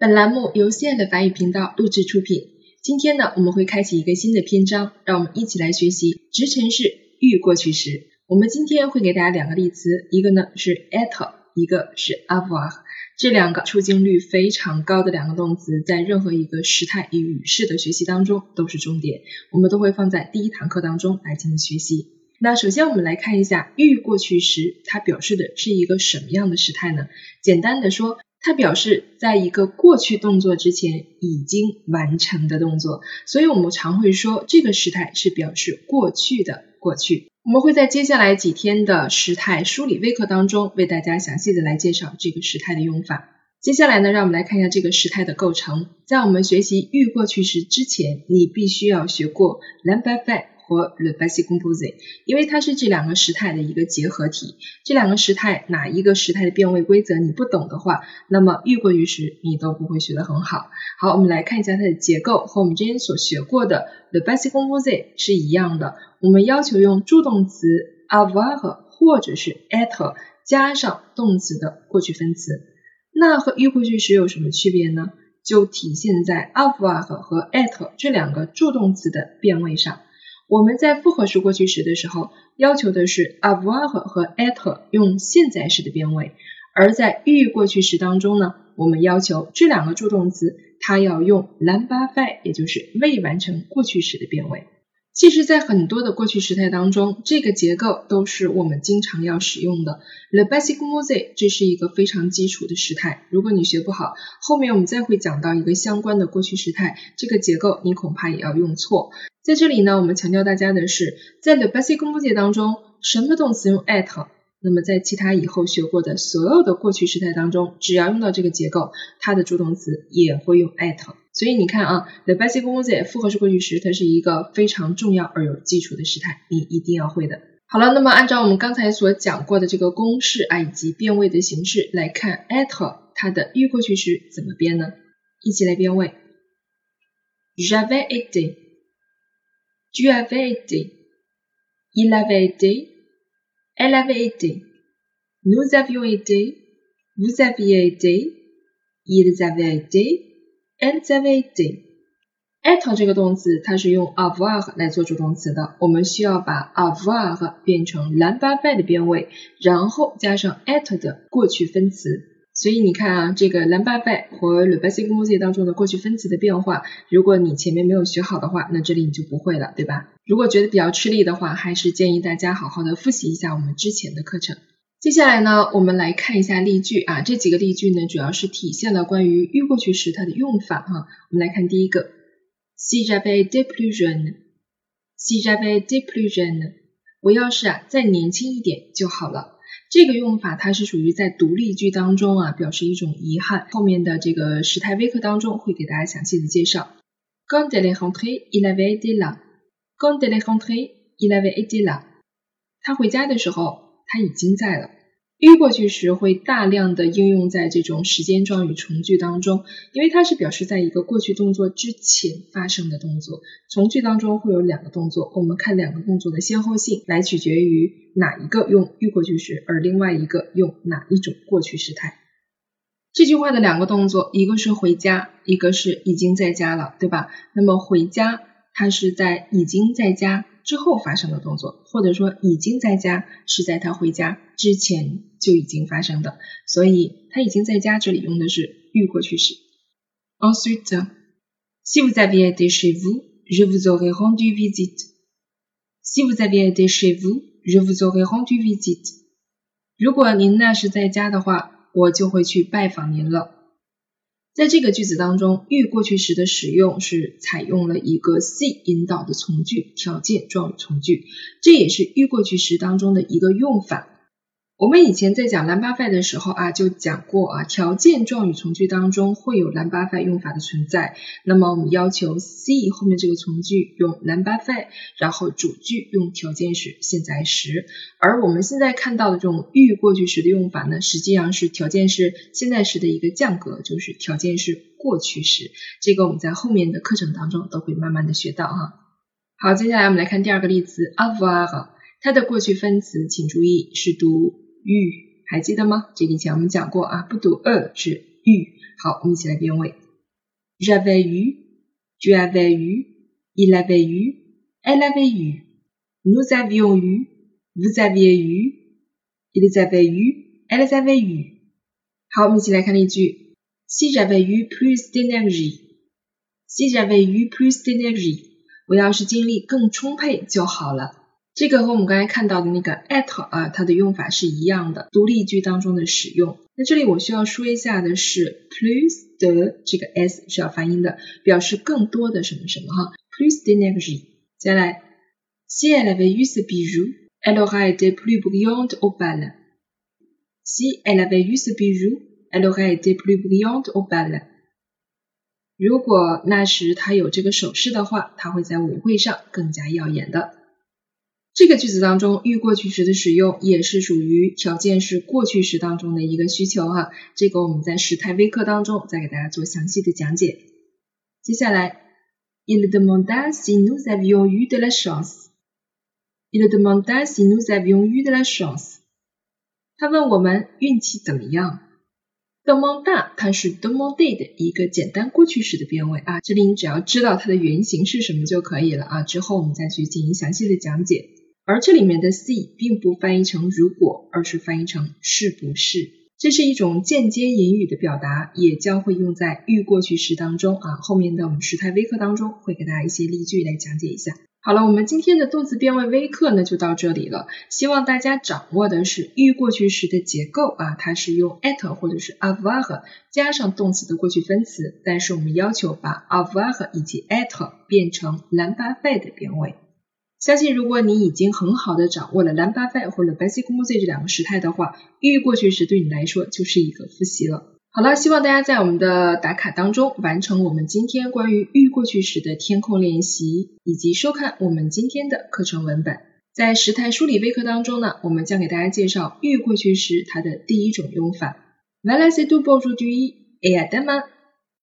本栏目由 C 爱的法语频道录制出品。今天呢，我们会开启一个新的篇章，让我们一起来学习直陈式预过去时。我们今天会给大家两个例词，一个呢是 être，一个是 avoir。这两个出镜率非常高的两个动词，在任何一个时态与语式的学习当中都是重点，我们都会放在第一堂课当中来进行学习。那首先我们来看一下预过去时，它表示的是一个什么样的时态呢？简单的说。它表示在一个过去动作之前已经完成的动作，所以我们常会说这个时态是表示过去的过去。我们会在接下来几天的时态梳理微课当中为大家详细的来介绍这个时态的用法。接下来呢，让我们来看一下这个时态的构成。在我们学习预过去时之前，你必须要学过 l'imparfait。和 le basic composé，因为它是这两个时态的一个结合体。这两个时态哪一个时态的变位规则你不懂的话，那么预过去时你都不会学得很好。好，我们来看一下它的结构，和我们之前所学过的 le basic composé 是一样的。我们要求用助动词 avoir 或者是 être 加上动词的过去分词。那和预过去时有什么区别呢？就体现在 avoir 和 être 这两个助动词的变位上。我们在复合式过去时的时候，要求的是 avoir 和 être 用现在时的变位，而在预过去时当中呢，我们要求这两个助动词它要用 l'imparfait，也就是未完成过去时的变位。其实，在很多的过去时态当中，这个结构都是我们经常要使用的。Le passé composé 这是一个非常基础的时态，如果你学不好，后面我们再会讲到一个相关的过去时态，这个结构你恐怕也要用错。在这里呢，我们强调大家的是，在 Le passé composé 当中，什么动词用 at？那么在其他以后学过的所有的过去时态当中，只要用到这个结构，它的助动词也会用 at。所以你看啊，the basic composite 复合式过去时，它是一个非常重要而有基础的时态，你一定要会的。好了，那么按照我们刚才所讲过的这个公式啊，以及变位的形式来看，at 它的预过去时怎么变呢？一起来变位，j'avais été，tu avais été，il avait été。Elle avait été. Nous avions été. Vous aviez été. Ils avaient été. Elles avaient été. être 这个动词，它是用 avoir 来做主动词的。我们需要把 avoir 变成 l'imparfait 的变位，然后加上 être 的过去分词。所以你看啊，这个 l'imparfait 和 le b a s i c m o s e 当中的过去分词的变化，如果你前面没有学好的话，那这里你就不会了，对吧？如果觉得比较吃力的话，还是建议大家好好的复习一下我们之前的课程。接下来呢，我们来看一下例句啊，这几个例句呢，主要是体现了关于预过去时它的用法哈。我们来看第一个，si j'avais été plus jeune，si j'avais été plus jeune，我要是啊再年轻一点就好了。这个用法它是属于在独立句当中啊，表示一种遗憾。后面的这个时态微课当中会给大家详细的介绍。Quand elle est rentrée, il avait été là. Quand elle est rentrée, il avait été là. 他回家的时候，它已经在了。预过去时会大量的应用在这种时间状语从句当中，因为它是表示在一个过去动作之前发生的动作。从句当中会有两个动作，我们看两个动作的先后性来取决于哪一个用预过去时，而另外一个用哪一种过去时态。这句话的两个动作，一个是回家，一个是已经在家了，对吧？那么回家，它是在已经在家。之后发生的动作，或者说已经在家，是在他回家之前就已经发生的，所以他已经在家这里用的是预过去式。Ensuite, si vous aviez été chez vous, je vous aurais rendu visite. Si vous aviez été chez vous, je vous aurais rendu visite. 如果您那时在家的话，我就会去拜访您了。在这个句子当中，预过去时的使用是采用了一个 C 引导的从句，条件状语从句，这也是预过去时当中的一个用法。我们以前在讲兰巴费的时候啊，就讲过啊，条件状语从句当中会有兰巴费用法的存在。那么我们要求 C 后面这个从句用兰巴费，然后主句用条件时现在时。而我们现在看到的这种预过去时的用法呢，实际上是条件是现在时的一个降格，就是条件是过去时。这个我们在后面的课程当中都会慢慢的学到哈。好，接下来我们来看第二个例子，avoir，它的过去分词，请注意是读。预还记得吗？这个以前我们讲过啊，不读 a 是预，好，我们一起来变位。J'avais eu, tu avais eu, il avait eu, elle avait eu, nous avions eu, vous aviez eu, ils avaient eu, elles avaient eu。好，我们一起来看例句。Si j'avais eu plus d'énergie, si j'avais eu plus d'énergie，我要是精力更充沛就好了。这个和我们刚才看到的那个 at 啊，它的用法是一样的，独立句当中的使用。那这里我需要说一下的是 plus 的这个 s 是要发音的，表示更多的什么什么哈。plus d'énergie。再来，si elle avait eu ce bijou, elle aurait été plus brillante au bal. Si elle avait eu ce bijou, elle aurait été plus brillante au bal. 如果那时她有这个首饰的话，她会在舞会上更加耀眼的。这个句子当中，预过去时的使用也是属于条件式过去时当中的一个需求哈。这个我们在时态微课当中再给大家做详细的讲解。接下来，Il demanda si nous avions eu de la chance. Il demanda si nous avions eu de la chance. 他问我们运气怎么样。demanda 它是 demander 的一个简单过去时的变位啊，这里你只要知道它的原型是什么就可以了啊，之后我们再去进行详细的讲解。而这里面的 see 并不翻译成如果，而是翻译成是不是，这是一种间接引语的表达，也将会用在预过去时当中啊。后面的我们时态微课当中会给大家一些例句来讲解一下。好了，我们今天的动词变位微课呢就到这里了。希望大家掌握的是预过去时的结构啊，它是用 at 或者是 avoir 加上动词的过去分词，但是我们要求把 avoir 以及 at 变成 l'imparfait 的变位。相信如果你已经很好的掌握了 Lambafai 或者 basic mood 这两个时态的话，预过去时对你来说就是一个复习了。好了，希望大家在我们的打卡当中完成我们今天关于预过去时的填空练习，以及收看我们今天的课程文本。在时态梳理微课当中呢，我们将给大家介绍预过去时它的第一种用法。Voilà c'est tout pour aujourd'hui et demain.